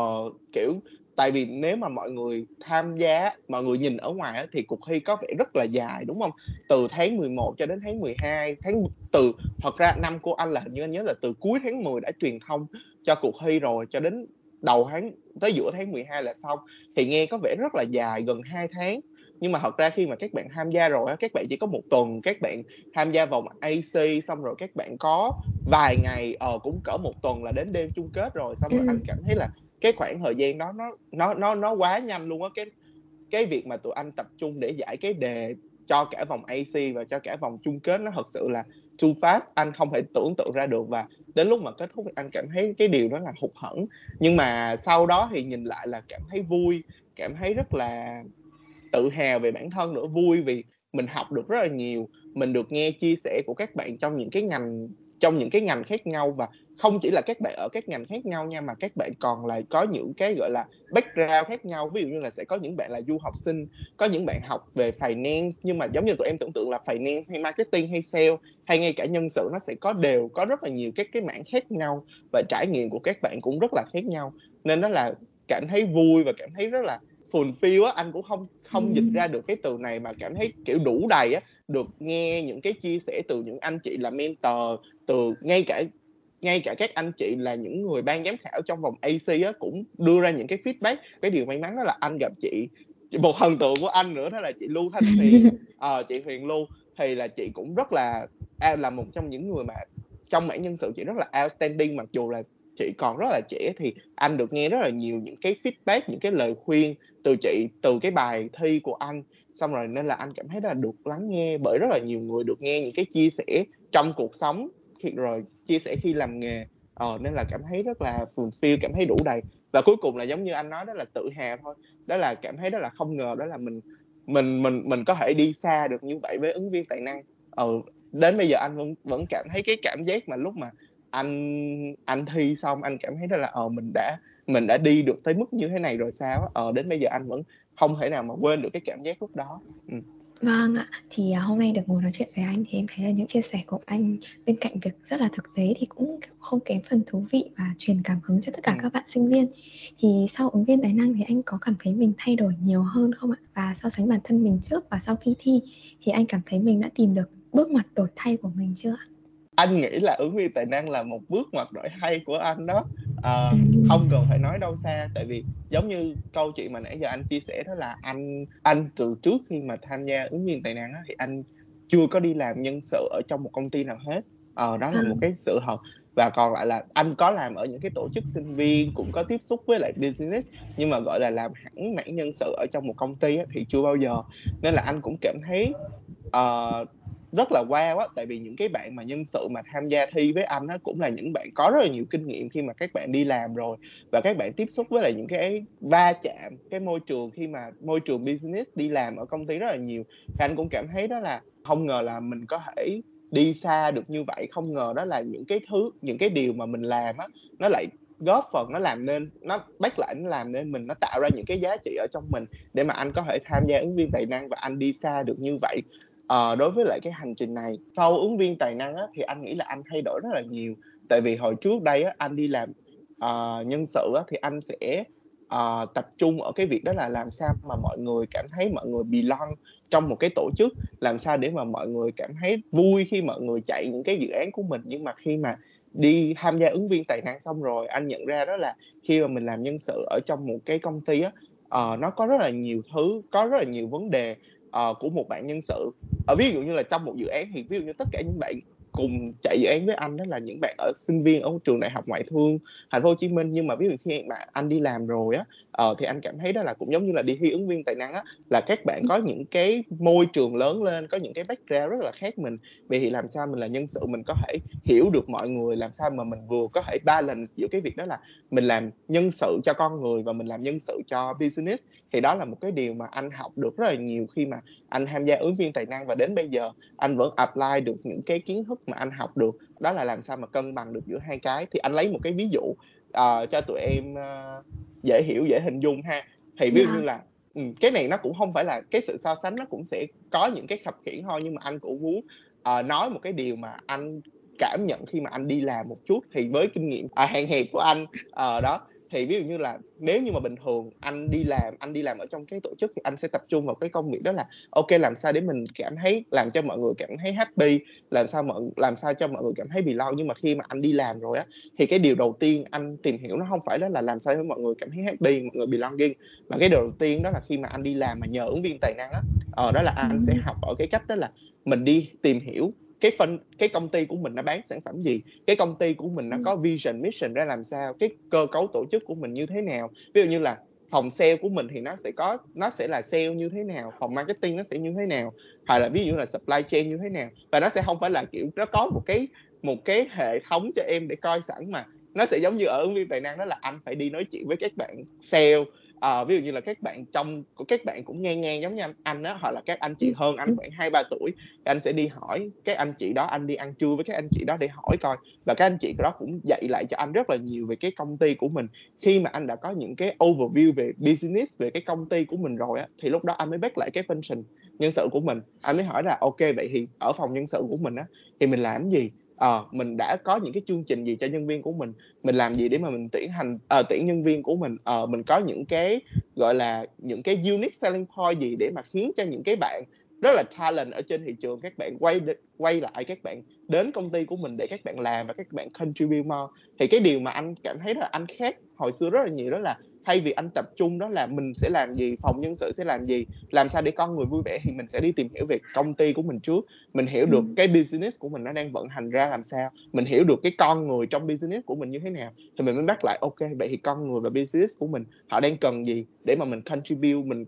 kiểu, tại vì nếu mà mọi người tham gia mọi người nhìn ở ngoài thì cuộc thi có vẻ rất là dài, đúng hông? Từ tháng 11 cho đến tháng 12, tháng từ thật ra năm của anh là hình như anh nhớ là từ cuối tháng 10 đã truyền thông cho cuộc thi rồi, cho đến đầu tháng tới giữa tháng 12 là xong, thì nghe có vẻ rất là dài, gần 2 tháng. Nhưng mà thật ra khi mà các bạn tham gia rồi các bạn chỉ có 1 tuần, các bạn tham gia vòng AC xong rồi các bạn có vài ngày, ờ, cũng cỡ 1 tuần là đến đêm chung kết rồi. Xong rồi Ừm. anh cảm thấy là cái khoảng thời gian đó nó nó nó nó quá nhanh luôn á, cái cái việc mà tụi anh tập trung để giải cái đề cho cả vòng AC và cho cả vòng chung kết nó thật sự là too fast, anh không thể tưởng tượng ra được. Và đến lúc mà kết thúc thì anh cảm thấy cái điều đó là hụt hẫng. Nhưng mà sau đó thì nhìn lại là cảm thấy vui, cảm thấy rất là tự hào về bản thân nữa, vui vì mình học được rất là nhiều, mình được nghe chia sẻ của các bạn trong những cái ngành trong những cái ngành khác nhau và không chỉ là các bạn ở các ngành khác nhau nha, mà các bạn còn là có những cái, gọi là, background khác nhau. Ví dụ như là sẽ có những bạn là du học sinh, có những bạn học về finance, nhưng mà giống như tụi em tưởng tượng là finance hay marketing hay sale, hay ngay cả nhân sự nó sẽ có đều có rất là nhiều các cái mảng khác nhau và trải nghiệm của các bạn cũng rất là khác nhau. Nên nó là cảm thấy vui và cảm thấy rất là fulfill á, anh cũng không không dịch Ừm. ra được cái từ này mà cảm thấy, kiểu, đủ đầy á, được nghe những cái chia sẻ từ những anh chị là mentor, từ ngay cả ngay cả các anh chị là những người ban giám khảo trong vòng AC á, cũng đưa ra những cái feedback. Cái điều may mắn đó là anh gặp chị một thần tượng của anh nữa đó là chị Lưu Thanh Huyền, ờ, chị Huyền Lưu, thì là chị cũng rất là là một trong những người mà trong mảng nhân sự chị rất là outstanding, mặc dù là chị còn rất là trẻ thì anh được nghe rất là nhiều những cái feedback, những cái lời khuyên từ chị, từ cái bài thi của anh. Xong rồi nên là anh cảm thấy là được lắng nghe bởi rất là nhiều người, được nghe những cái chia sẻ trong cuộc sống, khi rồi chia sẻ khi làm nghề, ờ, nên là cảm thấy rất là fulfill, cảm thấy đủ đầy. Và cuối cùng là giống như anh nói đó là tự hào thôi, đó là cảm thấy đó là không ngờ đó là mình mình mình mình có thể đi xa được như vậy với ứng viên tài năng. Ừ, đến bây giờ anh vẫn vẫn cảm thấy cái cảm giác mà lúc mà anh anh thi xong anh cảm thấy đó là, ờ, mình đã mình đã đi được tới mức như thế này rồi sao. Ờ, đến bây giờ anh vẫn không thể nào mà quên được cái cảm giác lúc đó. ừ. Vâng ạ. Thì, à, hôm nay được ngồi nói chuyện với anh thì em thấy là những chia sẻ của anh bên cạnh việc rất là thực tế thì cũng, không kém phần thú vị và truyền cảm hứng cho tất cả Ừm. các bạn sinh viên. Thì sau ứng viên tài năng thì anh có cảm thấy mình thay đổi nhiều hơn không ạ? Và so sánh bản thân mình trước và sau khi thi thì anh cảm thấy mình đã tìm được bước ngoặt đổi thay của mình chưa ạ? Anh nghĩ là ứng viên tài năng là một bước ngoặt đổi thay của anh đó. Ừm. không cần phải nói đâu xa, tại vì giống như câu chuyện mà nãy giờ anh chia sẻ đó là anh anh từ trước khi mà tham gia ứng viên tài năng á, thì anh chưa có đi làm nhân sự ở trong một công ty nào hết. Ờ, đó là một Vâng. cái sự thật. Và còn lại là anh có làm ở những cái tổ chức sinh viên, cũng có tiếp xúc với lại business, nhưng mà, gọi là, làm hẳn mảng nhân sự ở trong một công ty thì chưa bao giờ. Nên là anh cũng cảm thấy, ờ, rất là wow á, tại vì những cái bạn mà nhân sự mà tham gia thi với anh á, cũng là những bạn có rất là nhiều kinh nghiệm khi mà các bạn đi làm rồi. Và các bạn tiếp xúc với lại những cái va chạm, cái môi trường khi mà môi trường business đi làm ở công ty rất là nhiều. Thì anh cũng cảm thấy đó là không ngờ là mình có thể đi xa được như vậy, không ngờ đó là những cái thứ những cái điều mà mình làm á, nó lại góp phần nó làm nên nó bắt lại nó làm nên mình, nó tạo ra những cái giá trị ở trong mình để mà anh có thể tham gia ứng viên tài năng và anh đi xa được như vậy. Ờ, đối với lại cái hành trình này, sau ứng viên tài năng á, thì anh nghĩ là anh thay đổi rất là nhiều. Tại vì hồi trước đây á, anh đi làm, ờ, nhân sự á, thì anh sẽ, uh, tập trung ở cái việc đó là làm sao mà mọi người cảm thấy mọi người belong trong một cái tổ chức làm sao để mà mọi người cảm thấy vui khi mọi người chạy những cái dự án của mình nhưng mà khi mà đi tham gia ứng viên tài năng xong rồi anh nhận ra đó là khi mà mình làm nhân sự ở trong một cái công ty á uh, nó có rất là nhiều thứ có rất là nhiều vấn đề uh, của một bạn nhân sự. Ở ví dụ như là trong một dự án thì ví dụ như tất cả những bạn cùng chạy dự án với anh đó là những bạn ở sinh viên ở trường đại học ngoại thương thành phố Hồ Chí Minh. Nhưng mà ví dụ khi mà anh đi làm rồi á ờ, thì anh cảm thấy đó là cũng giống như là đi thi ứng viên tài năng á là các bạn có những cái môi trường lớn lên có những cái background rất là khác mình. Vậy thì làm sao mình là nhân sự mình có thể hiểu được mọi người làm sao mà mình vừa có thể balance giữa cái việc đó là mình làm nhân sự cho con người và mình làm nhân sự cho business. Thì đó là một cái điều mà anh học được rất là nhiều khi mà anh tham gia ứng viên tài năng và đến bây giờ anh vẫn apply được những cái kiến thức mà anh học được. Đó là làm sao mà cân bằng được giữa hai cái. Thì anh lấy một cái ví dụ uh, cho tụi em uh, dễ hiểu dễ hình dung ha. Thì ví dụ yeah. như là ừ, cái này nó cũng không phải là cái sự so sánh nó cũng sẽ có những cái khập khiển thôi nhưng mà anh cũng muốn uh, nói một cái điều mà anh cảm nhận khi mà anh đi làm một chút thì với kinh nghiệm à, hạn hẹp của anh uh, đó thì ví dụ như là nếu như mà bình thường anh đi làm anh đi làm ở trong cái tổ chức thì anh sẽ tập trung vào cái công việc đó là ok làm sao để mình cảm thấy làm cho mọi người cảm thấy happy làm sao mọi làm sao cho mọi người cảm thấy bị lo. Nhưng mà khi mà anh đi làm rồi á thì cái điều đầu tiên anh tìm hiểu nó không phải đó là làm sao để mọi người cảm thấy happy mọi người bị belonging mà cái điều đầu tiên đó là khi mà anh đi làm mà nhờ ứng viên tài năng á ờ, đó là anh sẽ học ở cái cách đó là mình đi tìm hiểu cái phân cái công ty của mình nó bán sản phẩm gì? Cái công ty của mình nó có vision mission ra làm sao? Cái cơ cấu tổ chức của mình như thế nào? Ví dụ như là phòng sale của mình thì nó sẽ có nó sẽ là sale như thế nào? Phòng marketing nó sẽ như thế nào? Hoặc là ví dụ là supply chain như thế nào? Và nó sẽ không phải là kiểu nó có một cái một cái hệ thống cho em để coi sẵn mà. Nó sẽ giống như ở ứng viên tài năng đó là anh phải đi nói chuyện với các bạn sale à, ví dụ như là các bạn trong của các bạn cũng ngang ngang giống như anh, anh đó hoặc là các anh chị hơn anh khoảng hai ba tuổi thì anh sẽ đi hỏi các anh chị đó anh đi ăn trưa với các anh chị đó để hỏi coi. Và các anh chị đó cũng dạy lại cho anh rất là nhiều về cái công ty của mình. Khi mà anh đã có những cái overview về business về cái công ty của mình rồi á thì lúc đó anh mới bắt lại cái function nhân sự của mình. Anh mới hỏi là ok vậy thì ở phòng nhân sự của mình á thì mình làm gì ờ mình đã có những cái chương trình gì cho nhân viên của mình? Mình làm gì để mà mình tuyển hành ờ, tuyển nhân viên của mình? Ờ, mình có những cái gọi là những cái unique selling point gì để mà khiến cho những cái bạn rất là talent ở trên thị trường các bạn quay quay lại các bạn đến công ty của mình để các bạn làm và các bạn contribute more? Thì cái điều mà anh cảm thấy là anh khác hồi xưa rất là nhiều đó là thay vì anh tập trung đó là mình sẽ làm gì phòng nhân sự sẽ làm gì làm sao để con người vui vẻ thì mình sẽ đi tìm hiểu về công ty của mình trước. Mình hiểu được cái business của mình nó đang vận hành ra làm sao mình hiểu được cái con người trong business của mình như thế nào thì mình mới bắt lại ok vậy thì con người và business của mình họ đang cần gì để mà mình contribute mình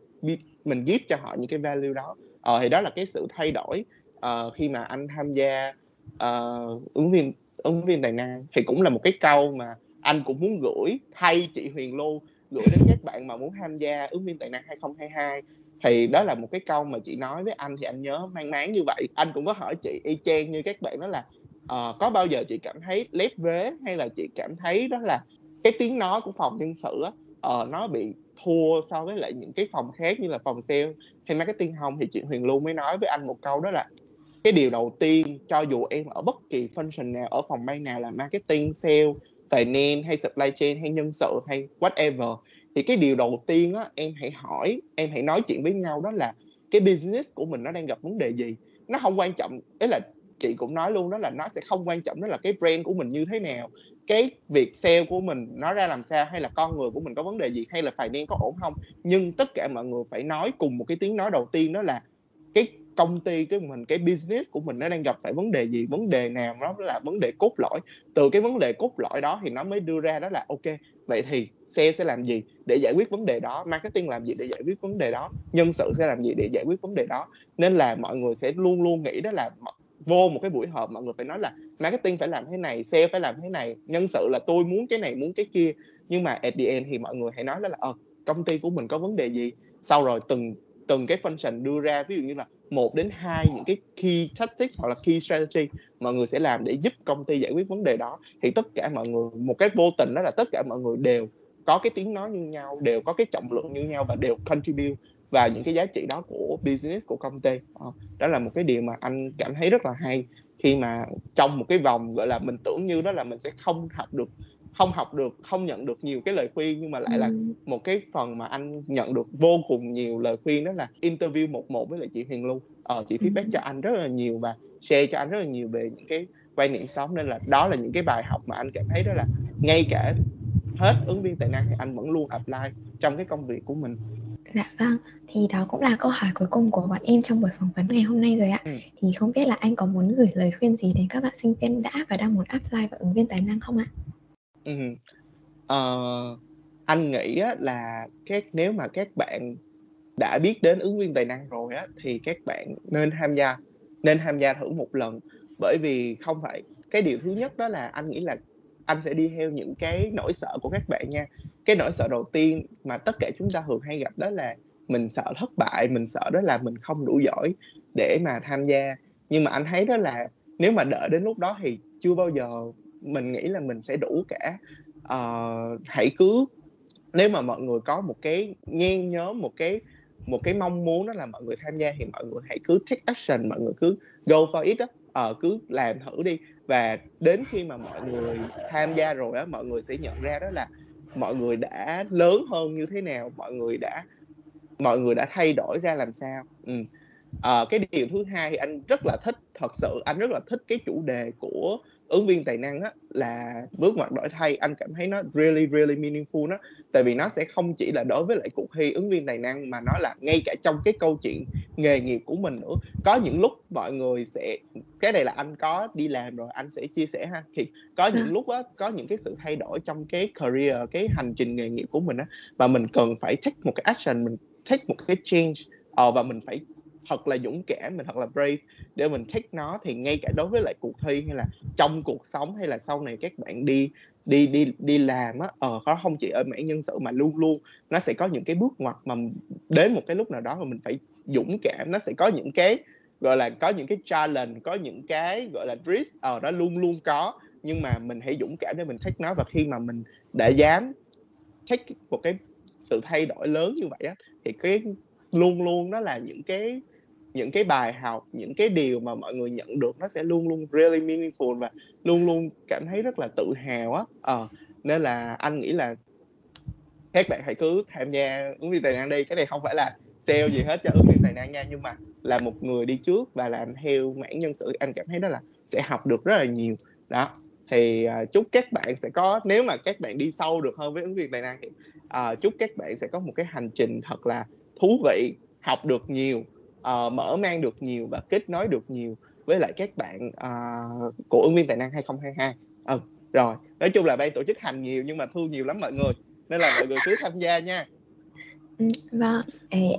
mình give cho họ những cái value đó. Ờ, thì đó là cái sự thay đổi uh, khi mà anh tham gia uh, ứng viên ứng viên tài năng thì cũng là một cái câu mà anh cũng muốn gửi thay chị Huyền Lô gửi đến các bạn mà muốn tham gia ứng viên tài năng 2022 thì đó là một cái câu mà chị nói với anh thì anh nhớ mang máng như vậy. Anh cũng có hỏi chị y chang như các bạn đó là uh, có bao giờ chị cảm thấy lép vế hay là chị cảm thấy đó là cái tiếng nói của phòng nhân sự á uh, nó bị thua so với lại những cái phòng khác như là phòng sale hay marketing không? Thì chị Huyền luôn mới nói với anh một câu đó là cái điều đầu tiên cho dù em ở bất kỳ function nào ở phòng ban nào là marketing sale tài hay supply chain hay nhân sự hay whatever, thì cái điều đầu tiên á, em hãy hỏi, em hãy nói chuyện với nhau đó là cái business của mình nó đang gặp vấn đề gì. Nó không quan trọng ấy là chị cũng nói luôn đó là nó sẽ không quan trọng đó là cái brand của mình như thế nào, cái việc sale của mình nó ra làm sao hay là con người của mình có vấn đề gì hay là phải nên có ổn không. Nhưng tất cả mọi người phải nói cùng một cái tiếng nói đầu tiên đó là cái công ty cái mình, cái business của mình nó đang gặp phải vấn đề gì, vấn đề nào đó là vấn đề cốt lõi. Từ cái vấn đề cốt lõi đó thì nó mới đưa ra đó là, ok, vậy thì xe sẽ làm gì để giải quyết vấn đề đó, marketing làm gì để giải quyết vấn đề đó, nhân sự sẽ làm gì để giải quyết vấn đề đó. Nên là mọi người sẽ luôn luôn nghĩ đó là vô một cái buổi họp mọi người phải nói là marketing phải làm thế này, sale phải làm thế này, nhân sự là tôi muốn cái này, muốn cái kia. Nhưng mà at the end thì mọi người hãy nói đó là ờ công ty của mình có vấn đề gì? Sau rồi từng từng cái function đưa ra, ví dụ như là một đến hai những cái key tactics hoặc là key strategy mọi người sẽ làm để giúp công ty giải quyết vấn đề đó. Thì tất cả mọi người, một cái vô tình đó là tất cả mọi người đều có cái tiếng nói như nhau, đều có cái trọng lượng như nhau và đều contribute vào những cái giá trị đó của business của công ty. Ờ, đó là một cái điều mà anh cảm thấy rất là hay khi mà trong một cái vòng, gọi là, mình tưởng như đó là mình sẽ không học được không học được không nhận được nhiều cái lời khuyên nhưng mà lại là một cái phần mà anh nhận được vô cùng nhiều lời khuyên đó là interview một một với lại chị Huyền Lưu ờ, chị feedback cho anh rất là nhiều và share cho anh rất là nhiều về những cái quan niệm sống nên là đó là những cái bài học mà anh cảm thấy đó là ngay cả hết ứng viên tài năng thì anh vẫn luôn apply trong cái công việc của mình Dạ vâng, thì đó cũng là câu hỏi cuối cùng của bọn em trong buổi phỏng vấn ngày hôm nay rồi ạ. Ừ. Thì không biết là anh có muốn gửi lời khuyên gì đến các bạn sinh viên đã và đang muốn apply vào ứng viên tài năng không ạ? Ừ. Uh, anh nghĩ á, là các nếu mà các bạn đã biết đến ứng viên tài năng rồi á thì các bạn nên tham gia nên tham gia thử một lần. Bởi vì không phải cái điều thứ nhất đó là anh nghĩ là anh sẽ đi theo những cái nỗi sợ của các bạn nha. Cái nỗi sợ đầu tiên mà tất cả chúng ta thường hay gặp đó là mình sợ thất bại mình sợ đó là mình không đủ giỏi để mà tham gia. Nhưng mà anh thấy đó là nếu mà đợi đến lúc đó thì chưa bao giờ mình nghĩ là mình sẽ đủ cả. Uh, hãy cứ nếu mà mọi người có một cái nhen nhóm một cái một cái mong muốn đó là mọi người tham gia thì mọi người hãy cứ take action mọi người cứ go for it đó uh, ờ, cứ làm thử đi. Và đến khi mà mọi người tham gia rồi á mọi người sẽ nhận ra đó là mọi người đã lớn hơn như thế nào mọi người đã mọi người đã thay đổi ra làm sao. Ừ. à, cái điều thứ hai thì anh rất là thích thật sự anh rất là thích cái chủ đề của ứng viên tài năng á là bước ngoặt đổi thay anh cảm thấy nó really really meaningful đó. Tại vì nó sẽ không chỉ là đối với lại cuộc thi ứng viên tài năng mà nó là ngay cả trong cái câu chuyện nghề nghiệp của mình nữa. Có những lúc mọi người sẽ cái này là anh có đi làm rồi anh sẽ chia sẻ ha. Thì có những lúc á có những cái sự thay đổi trong cái career cái hành trình nghề nghiệp của mình á và mình cần phải take một cái action mình take một cái change uh, và mình phải thật là dũng cảm, mình thật là brave để mình take nó. Thì ngay cả đối với lại cuộc thi hay là trong cuộc sống hay là sau này các bạn đi đi đi đi làm á ờ nó không chỉ ở mảng nhân sự mà luôn luôn nó sẽ có những cái bước ngoặt mà đến một cái lúc nào đó mà mình phải dũng cảm. Nó sẽ có những cái, gọi là, có những cái challenge, có những cái, gọi là, risk ờ nó luôn luôn có. Nhưng mà mình hãy dũng cảm để mình take nó. Và khi mà mình đã dám take một cái sự thay đổi lớn như vậy á, thì cái luôn luôn đó là những cái những cái bài học những cái điều mà mọi người nhận được nó sẽ luôn luôn really meaningful và luôn luôn cảm thấy rất là tự hào á. Ờ nên là anh nghĩ là các bạn hãy cứ tham gia ứng viên tài năng đi. Cái này không phải là sale gì hết cho ứng viên tài năng nha nhưng mà là một người đi trước và làm theo mảng nhân sự anh cảm thấy đó là sẽ học được rất là nhiều. Đó thì uh, chúc các bạn sẽ có nếu mà các bạn đi sâu được hơn với ứng viên tài năng thì uh, chúc các bạn sẽ có một cái hành trình thật là thú vị học được nhiều uh, mở mang được nhiều và kết nối được nhiều với lại các bạn uh, của ứng viên tài năng 2022 ừ, rồi nói chung là ban tổ chức hành nhiều nhưng mà thu nhiều lắm mọi người nên là mọi người cứ tham gia nha ừ, vâng,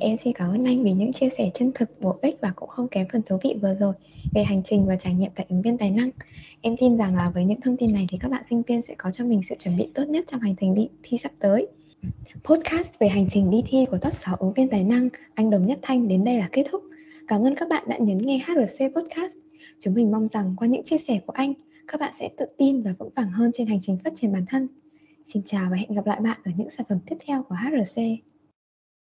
em xin cảm ơn anh vì những chia sẻ chân thực, bổ ích và cũng không kém phần thú vị vừa rồi về hành trình và trải nghiệm tại ứng viên tài năng. Em tin rằng là với những thông tin này thì các bạn sinh viên sẽ có cho mình sự chuẩn bị tốt nhất trong hành trình đi thi sắp tới. Podcast về hành trình đi thi của top 6 ứng viên tài năng Anh Đồng Nhất Thanh đến đây là kết thúc. Cảm ơn các bạn đã nhấn nghe HRC Podcast. Chúng mình mong rằng qua những chia sẻ của anh, các bạn sẽ tự tin và vững vàng hơn trên hành trình phát triển bản thân. Xin chào và hẹn gặp lại bạn ở những sản phẩm tiếp theo của HRC.